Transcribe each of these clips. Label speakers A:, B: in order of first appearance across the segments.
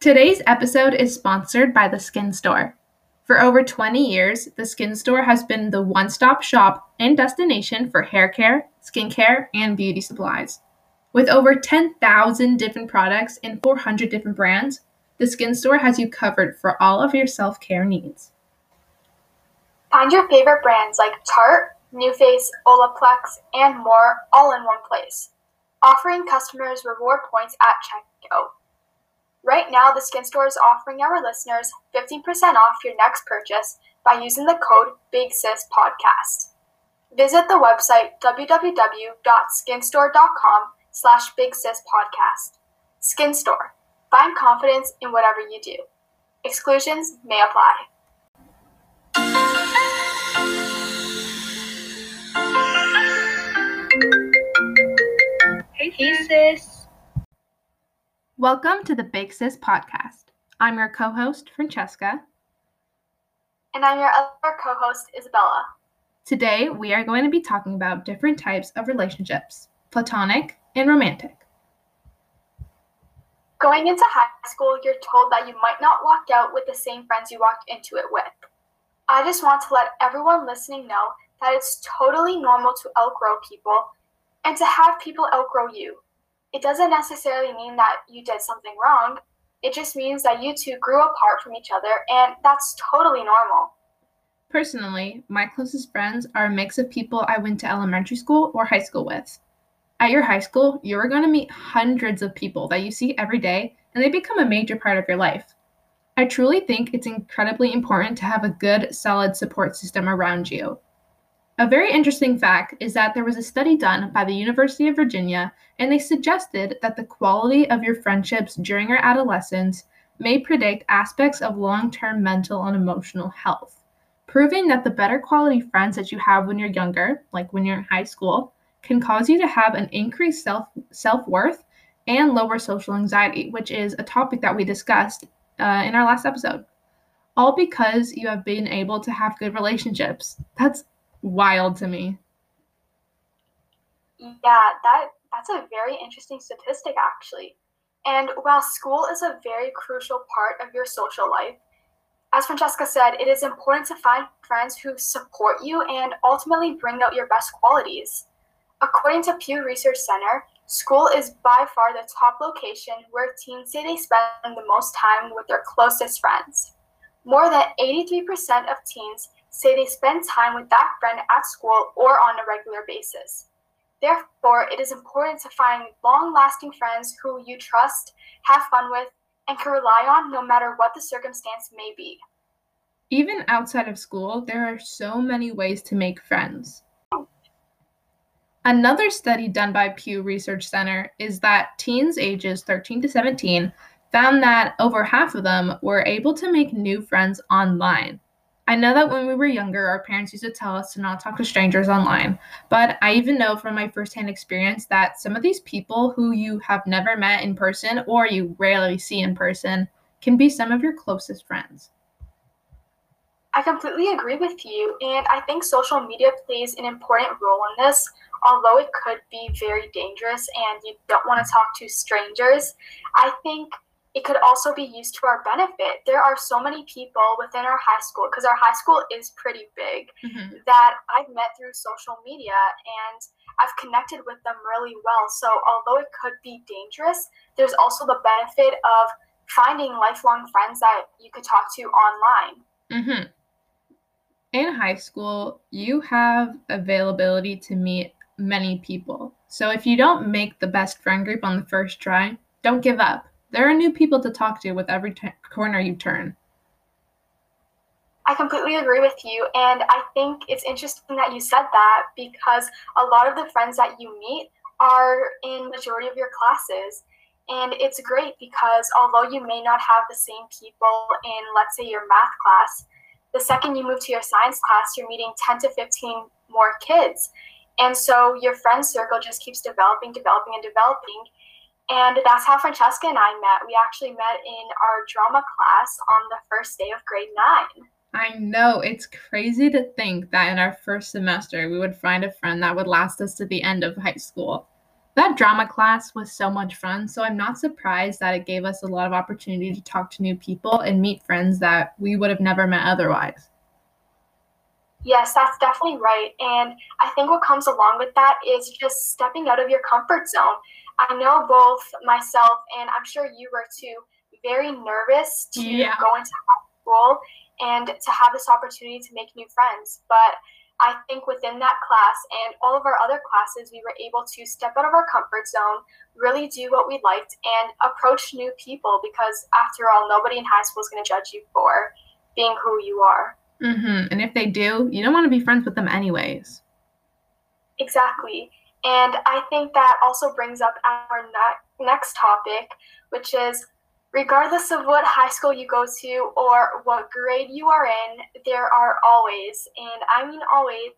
A: Today's episode is sponsored by the Skin Store. For over 20 years, the Skin Store has been the one stop shop and destination for hair care, skincare, and beauty supplies. With over 10,000 different products and 400 different brands, the Skin Store has you covered for all of your self care needs.
B: Find your favorite brands like Tarte, NuFace, Olaplex, and more all in one place, offering customers reward points at checkout. Right now, the Skin Store is offering our listeners 15% off your next purchase by using the code BigSisPodcast. Visit the website www.skinstore.com slash BigSisPodcast. Skin Store. Find confidence in whatever you do. Exclusions may apply.
A: Hey, sis. Welcome to the Big Sis podcast. I'm your co host, Francesca.
B: And I'm your other co host, Isabella.
A: Today, we are going to be talking about different types of relationships platonic and romantic.
B: Going into high school, you're told that you might not walk out with the same friends you walked into it with. I just want to let everyone listening know that it's totally normal to outgrow people and to have people outgrow you. It doesn't necessarily mean that you did something wrong. It just means that you two grew apart from each other, and that's totally normal.
A: Personally, my closest friends are a mix of people I went to elementary school or high school with. At your high school, you are going to meet hundreds of people that you see every day, and they become a major part of your life. I truly think it's incredibly important to have a good, solid support system around you. A very interesting fact is that there was a study done by the University of Virginia, and they suggested that the quality of your friendships during your adolescence may predict aspects of long term mental and emotional health, proving that the better quality friends that you have when you're younger, like when you're in high school, can cause you to have an increased self self worth and lower social anxiety, which is a topic that we discussed uh, in our last episode. All because you have been able to have good relationships. That's wild to me.
B: Yeah, that that's a very interesting statistic actually. And while school is a very crucial part of your social life, as Francesca said, it is important to find friends who support you and ultimately bring out your best qualities. According to Pew Research Center, school is by far the top location where teens say they spend the most time with their closest friends. More than 83% of teens say they spend time with that friend at school or on a regular basis. Therefore, it is important to find long lasting friends who you trust, have fun with, and can rely on no matter what the circumstance may be.
A: Even outside of school, there are so many ways to make friends. Another study done by Pew Research Center is that teens ages 13 to 17 found that over half of them were able to make new friends online. I know that when we were younger, our parents used to tell us to not talk to strangers online, but I even know from my firsthand experience that some of these people who you have never met in person or you rarely see in person can be some of your closest friends.
B: I completely agree with you, and I think social media plays an important role in this. Although it could be very dangerous and you don't want to talk to strangers, I think it could also be used to our benefit. There are so many people within our high school, because our high school is pretty big, mm-hmm. that I've met through social media and I've connected with them really well. So, although it could be dangerous, there's also the benefit of finding lifelong friends that you could talk to online.
A: Mm-hmm. In high school, you have availability to meet many people. So, if you don't make the best friend group on the first try, don't give up there are new people to talk to with every t- corner you turn.
B: I completely agree with you. And I think it's interesting that you said that because a lot of the friends that you meet are in majority of your classes. And it's great because although you may not have the same people in, let's say, your math class, the second you move to your science class, you're meeting 10 to 15 more kids. And so your friend circle just keeps developing, developing, and developing. And that's how Francesca and I met. We actually met in our drama class on the first day of grade nine.
A: I know. It's crazy to think that in our first semester we would find a friend that would last us to the end of high school. That drama class was so much fun, so I'm not surprised that it gave us a lot of opportunity to talk to new people and meet friends that we would have never met otherwise.
B: Yes, that's definitely right. And I think what comes along with that is just stepping out of your comfort zone. I know both myself and I'm sure you were too very nervous to
A: Yeah.
B: go into high school and to have this opportunity to make new friends. But I think within that class and all of our other classes, we were able to step out of our comfort zone, really do what we liked, and approach new people because, after all, nobody in high school is going to judge you for being who you are.
A: hmm And if they do, you don't want to be friends with them anyways.
B: Exactly. And I think that also brings up our ne- next topic, which is regardless of what high school you go to or what grade you are in, there are always, and I mean always,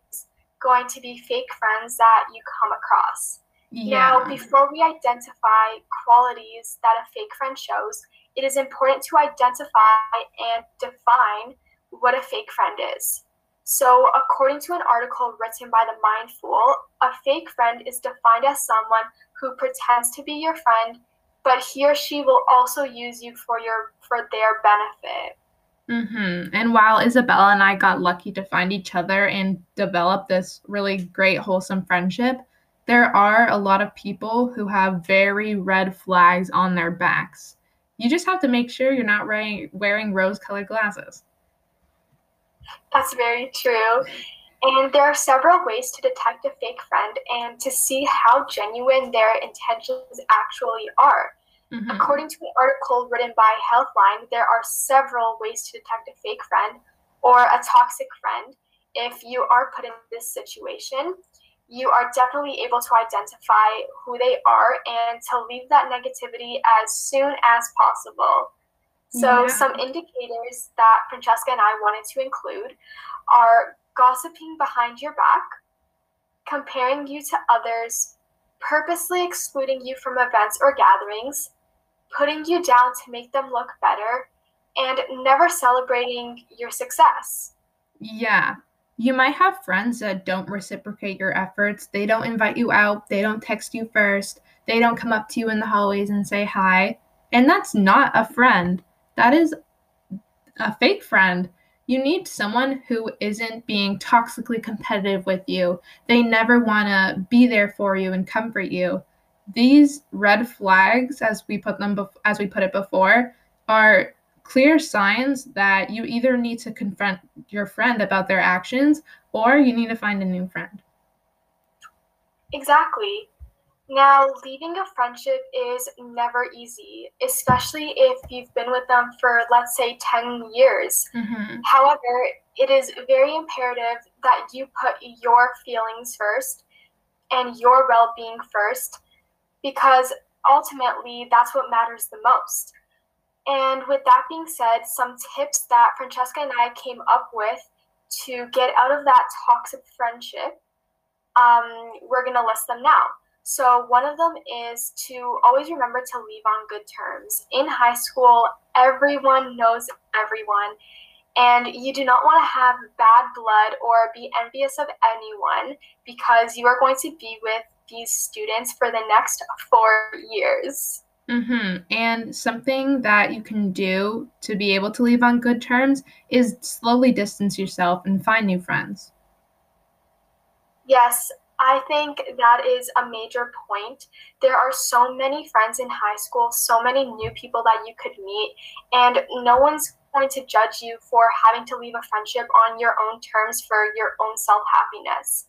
B: going to be fake friends that you come across. Now, before we identify qualities that a fake friend shows, it is important to identify and define what a fake friend is. So, according to an article written by the Mindful, a fake friend is defined as someone who pretends to be your friend, but he or she will also use you for your for their benefit.
A: hmm And while Isabella and I got lucky to find each other and develop this really great, wholesome friendship, there are a lot of people who have very red flags on their backs. You just have to make sure you're not wearing, wearing rose colored glasses.
B: That's very true. And there are several ways to detect a fake friend and to see how genuine their intentions actually are.
A: Mhm.
B: According to an article written by Healthline, there are several ways to detect a fake friend or a toxic friend. If you are put in this situation, you are definitely able to identify who they are and to leave that negativity as soon as possible. So,
A: Yeah.
B: some indicators that Francesca and I wanted to include are gossiping behind your back, comparing you to others, purposely excluding you from events or gatherings, putting you down to make them look better, and never celebrating your success.
A: Yeah. You might have friends that don't reciprocate your efforts. They don't invite you out. They don't text you first. They don't come up to you in the hallways and say hi. And that's not a friend. That is a fake friend. You need someone who isn't being toxically competitive with you. They never want to be there for you and comfort you. These red flags, as we put them, bef- as we put it before, are clear signs that you either need to confront your friend about their actions or you need to find a new friend.
B: Exactly. Now, leaving a friendship is never easy, especially if you've been with them for, let's say, 10 years.
A: Mm-hmm.
B: However, it is very imperative that you put your feelings first and your well being first because ultimately that's what matters the most. And with that being said, some tips that Francesca and I came up with to get out of that toxic friendship, um, we're going to list them now. So, one of them is to always remember to leave on good terms. In high school, everyone knows everyone, and you do not want to have bad blood or be envious of anyone because you are going to be with these students for the next four years.
A: Mm-hmm. And something that you can do to be able to leave on good terms is slowly distance yourself and find new friends.
B: Yes, I think that is a major point. There are so many friends in high school, so many new people that you could meet, and no one's going to judge you for having to leave a friendship on your own terms for your own self happiness.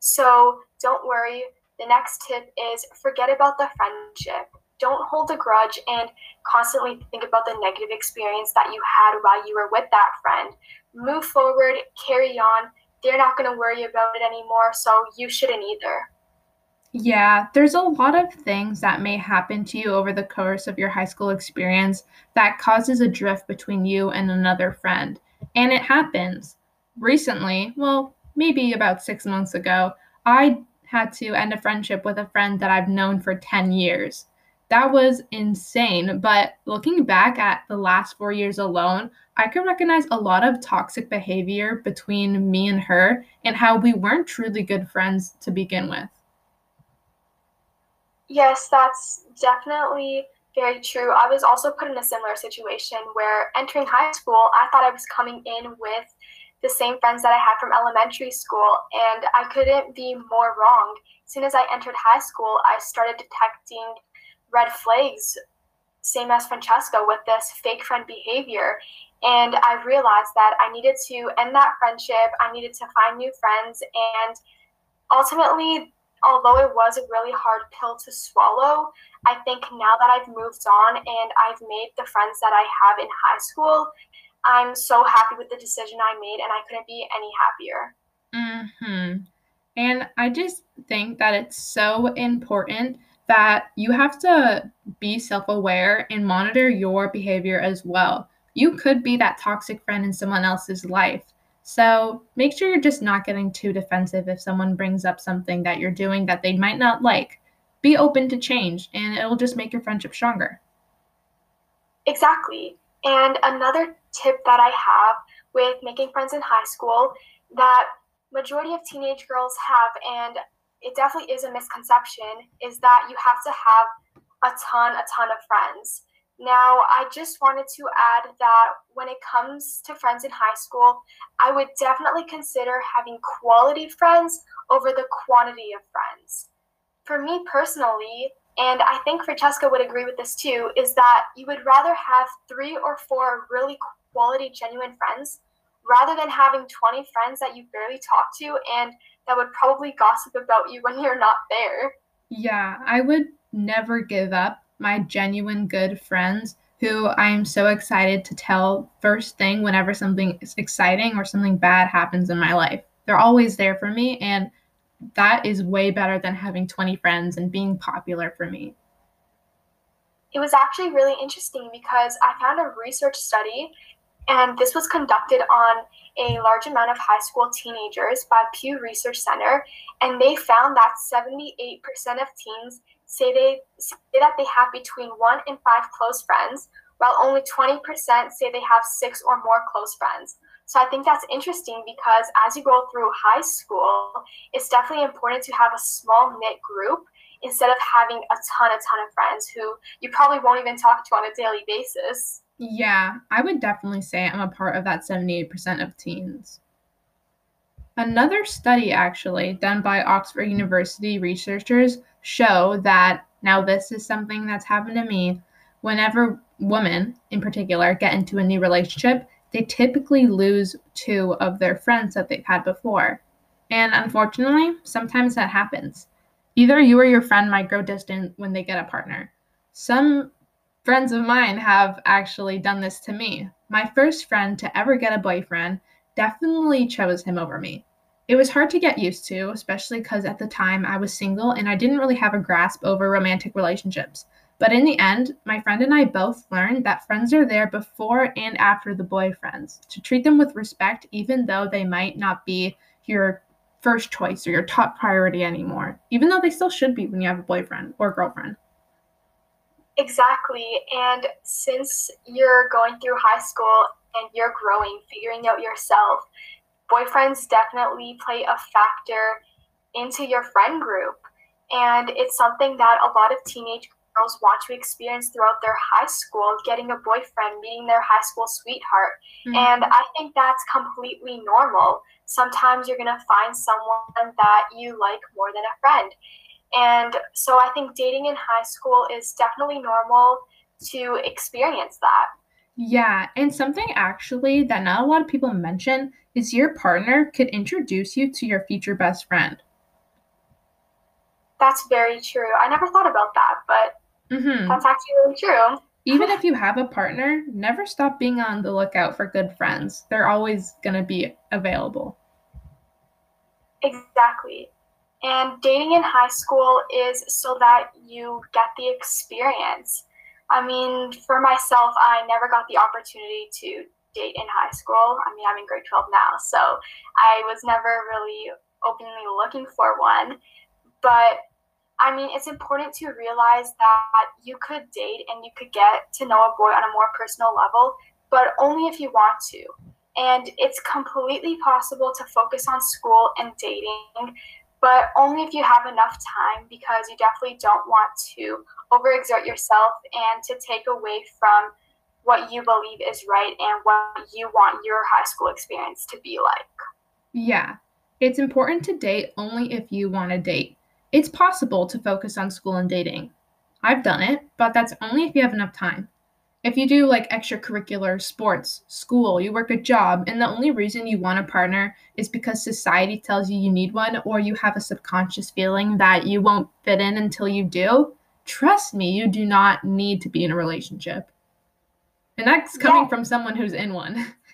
B: So don't worry. The next tip is forget about the friendship. Don't hold a grudge and constantly think about the negative experience that you had while you were with that friend. Move forward, carry on. They're not going to worry about it anymore, so you shouldn't either.
A: Yeah, there's a lot of things that may happen to you over the course of your high school experience that causes a drift between you and another friend. And it happens. Recently, well, maybe about six months ago, I had to end a friendship with a friend that I've known for 10 years. That was insane. But looking back at the last four years alone, I could recognize a lot of toxic behavior between me and her and how we weren't truly good friends to begin with.
B: Yes, that's definitely very true. I was also put in a similar situation where entering high school, I thought I was coming in with the same friends that I had from elementary school, and I couldn't be more wrong. As soon as I entered high school, I started detecting red flags, same as Francesca, with this fake friend behavior. And I realized that I needed to end that friendship, I needed to find new friends, and ultimately, although it was a really hard pill to swallow, I think now that I've moved on and I've made the friends that I have in high school, I'm so happy with the decision I made and I couldn't be any happier.
A: Mhm. And I just think that it's so important that you have to be self-aware and monitor your behavior as well. You could be that toxic friend in someone else's life. So, make sure you're just not getting too defensive if someone brings up something that you're doing that they might not like. Be open to change and it'll just make your friendship stronger.
B: Exactly. And another tip that I have with making friends in high school that majority of teenage girls have and it definitely is a misconception is that you have to have a ton a ton of friends. Now, I just wanted to add that when it comes to friends in high school, I would definitely consider having quality friends over the quantity of friends. For me personally, and I think Francesca would agree with this too, is that you would rather have three or four really quality, genuine friends rather than having 20 friends that you barely talk to and that would probably gossip about you when you're not there.
A: Yeah, I would never give up my genuine good friends who I am so excited to tell first thing whenever something is exciting or something bad happens in my life. They're always there for me and that is way better than having 20 friends and being popular for me.
B: It was actually really interesting because I found a research study, and this was conducted on a large amount of high school teenagers by Pew Research Center, and they found that 78% of teens say they say that they have between one and five close friends, while only 20% say they have six or more close friends. So I think that's interesting because as you go through high school, it's definitely important to have a small knit group instead of having a ton, a ton of friends who you probably won't even talk to on a daily basis.
A: Yeah, I would definitely say I'm a part of that 78% of teens. Another study, actually, done by Oxford University researchers, show that now this is something that's happened to me. Whenever women, in particular, get into a new relationship, they typically lose two of their friends that they've had before. And unfortunately, sometimes that happens. Either you or your friend might grow distant when they get a partner. Some friends of mine have actually done this to me. My first friend to ever get a boyfriend definitely chose him over me. It was hard to get used to, especially because at the time I was single and I didn't really have a grasp over romantic relationships. But in the end, my friend and I both learned that friends are there before and after the boyfriends, to treat them with respect, even though they might not be your first choice or your top priority anymore, even though they still should be when you have a boyfriend or girlfriend.
B: Exactly. And since you're going through high school and you're growing, figuring out yourself, boyfriends definitely play a factor into your friend group. And it's something that a lot of teenage girls want to experience throughout their high school getting a boyfriend, meeting their high school sweetheart. Mm-hmm. And I think that's completely normal. Sometimes you're going to find someone that you like more than a friend. And so I think dating in high school is definitely normal to experience that.
A: Yeah, and something actually that not a lot of people mention is your partner could introduce you to your future best friend.
B: That's very true. I never thought about that, but Mm-hmm. That's actually really true.
A: Even if you have a partner, never stop being on the lookout for good friends. They're always going to be available.
B: Exactly. And dating in high school is so that you get the experience. I mean, for myself, I never got the opportunity to date in high school. I mean, I'm in grade 12 now, so I was never really openly looking for one. But I mean, it's important to realize that you could date and you could get to know a boy on a more personal level, but only if you want to. And it's completely possible to focus on school and dating but only if you have enough time because you definitely don't want to overexert yourself and to take away from what you believe is right and what you want your high school experience to be like.
A: Yeah, it's important to date only if you want to date. It's possible to focus on school and dating. I've done it, but that's only if you have enough time. If you do like extracurricular, sports, school, you work a job, and the only reason you want a partner is because society tells you you need one, or you have a subconscious feeling that you won't fit in until you do, trust me, you do not need to be in a relationship. And that's coming yeah. from someone who's in one.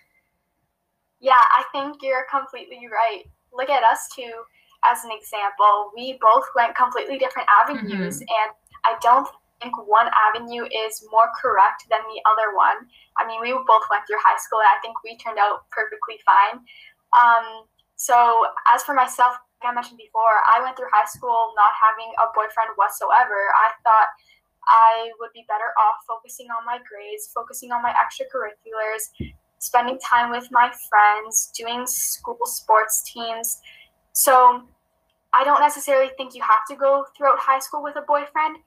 B: Yeah, I think you're completely right. Look at us two as an example. We both went completely different avenues, mm-hmm. and I don't think one avenue is more correct than the other one. I mean, we both went through high school, and I think we turned out perfectly fine. Um, so, as for myself, like I mentioned before, I went through high school not having a boyfriend whatsoever. I thought I would be better off focusing on my grades, focusing on my extracurriculars, spending time with my friends, doing school sports teams. So I don't necessarily think you have to go throughout high school with a boyfriend,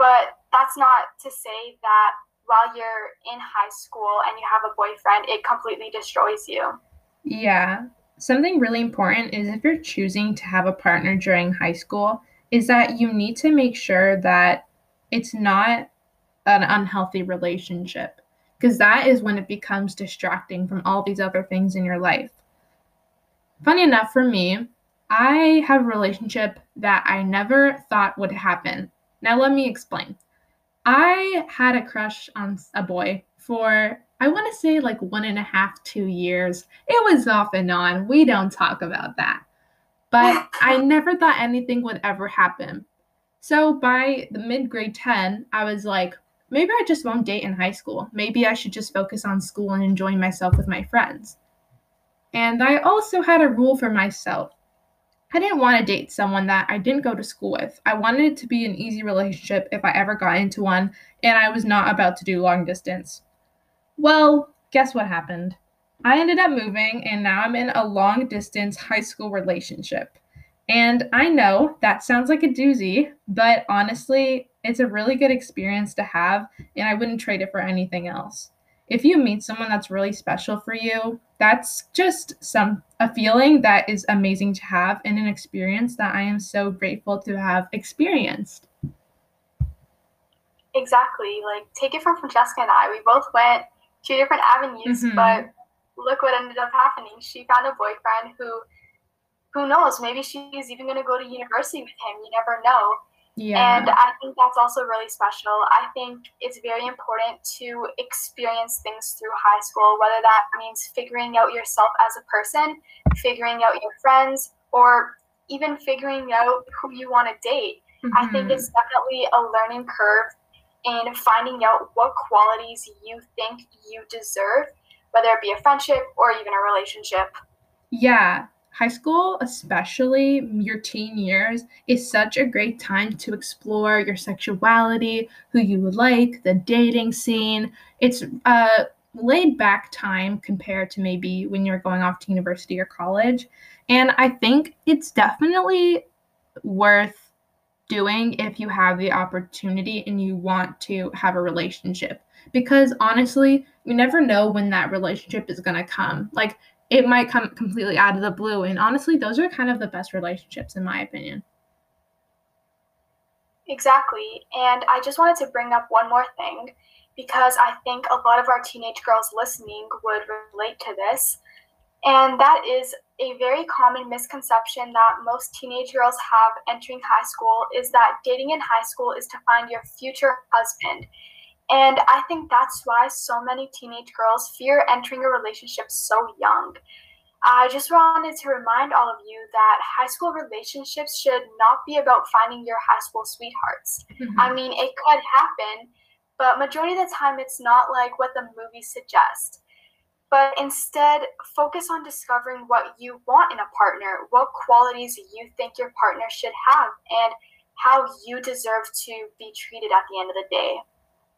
B: but that's not to say that while you're in high school and you have a boyfriend, it completely destroys you.
A: Yeah. Something really important is if you're choosing to have a partner during high school, is that you need to make sure that it's not an unhealthy relationship because that is when it becomes distracting from all these other things in your life. Funny enough, for me, I have a relationship that I never thought would happen. Now, let me explain. I had a crush on a boy for, I want to say, like one and a half, two years. It was off and on. We don't talk about that. But I never thought anything would ever happen. So by the mid grade 10, I was like, maybe I just won't date in high school. Maybe I should just focus on school and enjoying myself with my friends. And I also had a rule for myself. I didn't want to date someone that I didn't go to school with. I wanted it to be an easy relationship if I ever got into one, and I was not about to do long distance. Well, guess what happened? I ended up moving, and now I'm in a long distance high school relationship. And I know that sounds like a doozy, but honestly, it's a really good experience to have, and I wouldn't trade it for anything else. If you meet someone that's really special for you, that's just some a feeling that is amazing to have and an experience that I am so grateful to have experienced.
B: Exactly. Like take it from Francesca and I. We both went two different avenues, mm-hmm. but look what ended up happening. She found a boyfriend who who knows? Maybe she's even going to go to university with him. You never know. Yeah. And I think that's also really special. I think it's very important to experience things through high school, whether that means figuring out yourself as a person, figuring out your friends, or even figuring out who you want to date. Mm-hmm. I think it's mm-hmm. definitely a learning curve in finding out what qualities you think you deserve, whether it be a friendship or even a relationship.
A: Yeah, high school, especially your teen years, is such a great time to explore your sexuality, who you like, the dating scene. It's a laid back time compared to maybe when you're going off to university or college. And I think it's definitely worth doing if you have the opportunity and you want to have a relationship. Because honestly, you never know when that relationship is going to come. Like, it might come completely out of the blue. And honestly, those are kind of the best relationships, in my opinion.
B: Exactly. And I just wanted to bring up one more thing because I think a lot of our teenage girls listening would relate to this. And that is a very common misconception that most teenage girls have entering high school is that dating in high school is to find your future husband. And I think that's why so many teenage girls fear entering a relationship so young. I just wanted to remind all of you that high school relationships should not be about finding your high school sweethearts. Mm-hmm. I mean, it could happen, but majority of the time it's not like what the movies suggest. But instead, focus on discovering what you want in a partner, what qualities you think your partner should have, and how you deserve to be treated at the end of the day.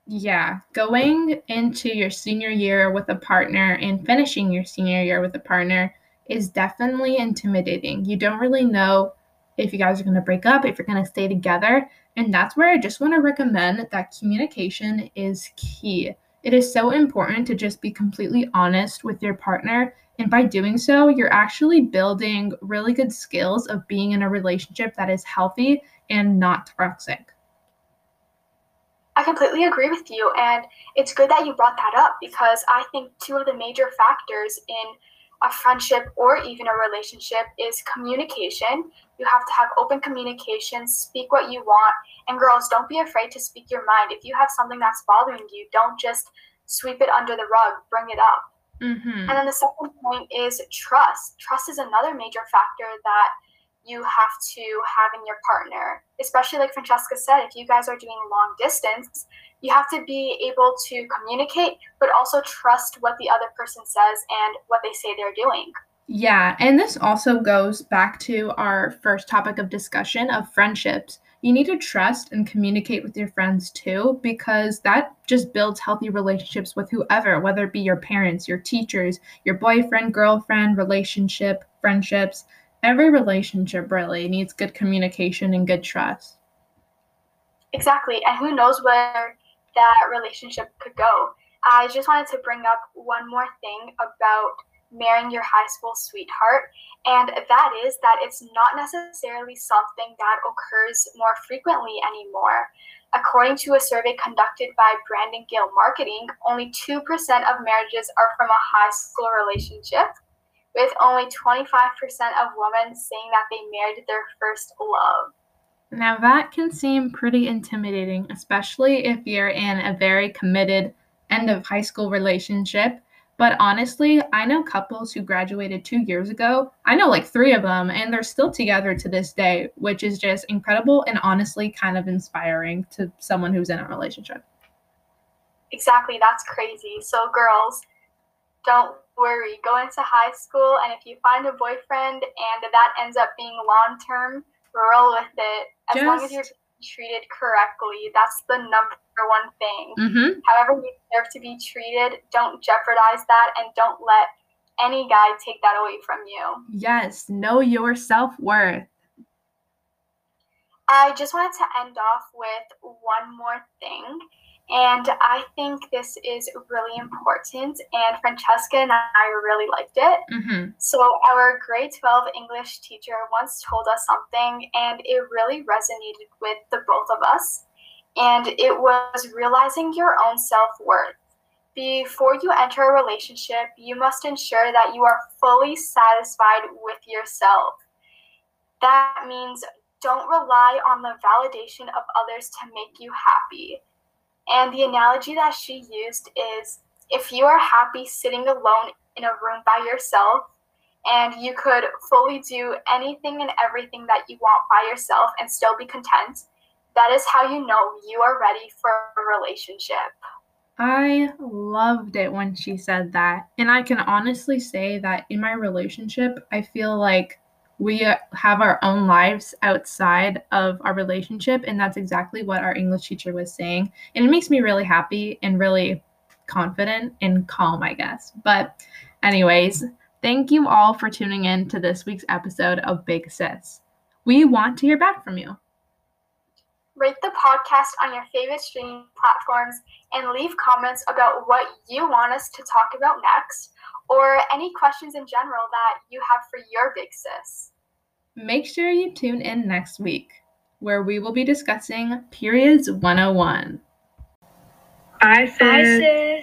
A: Yeah, going into your senior year with a partner and finishing your senior year with a partner is definitely intimidating. You don't really know if you guys are going to break up, if you're going to stay together. And that's where I just want to recommend that communication is key. It is so important to just be completely honest with your partner. And by doing so, you're actually building really good skills of being in a relationship that is healthy and not toxic.
B: I completely agree with you. And it's good that you brought that up because I think two of the major factors in a friendship or even a relationship is communication. You have to have open communication, speak what you want. And girls, don't be afraid to speak your mind. If you have something that's bothering you, don't just sweep it under the rug, bring it up. Mm-hmm. And then the second point is trust. Trust is another major factor that you have to have in your partner. Especially like Francesca said, if you guys are doing long distance, you have to be able to communicate, but also trust what the other person says and what they say they're doing.
A: Yeah, and this also goes back to our first topic of discussion of friendships. You need to trust and communicate with your friends too, because that just builds healthy relationships with whoever, whether it be your parents, your teachers, your boyfriend, girlfriend, relationship, friendships every relationship really needs good communication and good trust.
B: Exactly. And who knows where that relationship could go. I just wanted to bring up one more thing about marrying your high school sweetheart, and that is that it's not necessarily something that occurs more frequently anymore. According to a survey conducted by Brandon Gaille Marketing, only 2% of marriages are from a high school relationship, with only 25% of women saying that they married their first love.
A: Now, that can seem pretty intimidating, especially if you're in a very committed end of high school relationship. But honestly, I know couples who graduated two years ago. I know like three of them, and they're still together to this day, which is just incredible and honestly kind of inspiring to someone who's in a relationship.
B: Exactly, that's crazy. So, girls, don't worry. Go into high school, and if you find a boyfriend and that ends up being long term, roll with it. As Just... long as you're treated correctly, that's the number one thing. Mm-hmm. However, you deserve to be treated. Don't jeopardize that, and don't let any guy take that away from you.
A: Yes, know your self worth.
B: I just wanted to end off with one more thing. And I think this is really important. And Francesca and I really liked it. Mm-hmm. So, our grade 12 English teacher once told us something, and it really resonated with the both of us. And it was realizing your own self worth. Before you enter a relationship, you must ensure that you are fully satisfied with yourself. That means don't rely on the validation of others to make you happy and the analogy that she used is if you are happy sitting alone in a room by yourself and you could fully do anything and everything that you want by yourself and still be content, that is how you know you are ready for a relationship.
A: I loved it when she said that. And I can honestly say that in my relationship, I feel like we uh, have our own lives outside of our relationship and that's exactly what our english teacher was saying. And it makes me really happy and really confident and calm i guess. But anyways thank you all for tuning in to this week's episode of big sis. We want to hear back from you.
B: Rate the podcast on your favorite streaming platforms and leave comments about what you want us to talk about next or any questions in general that you have for your big sis.
A: Make sure you tune in next week, where we will be discussing Periods 101.
B: I said.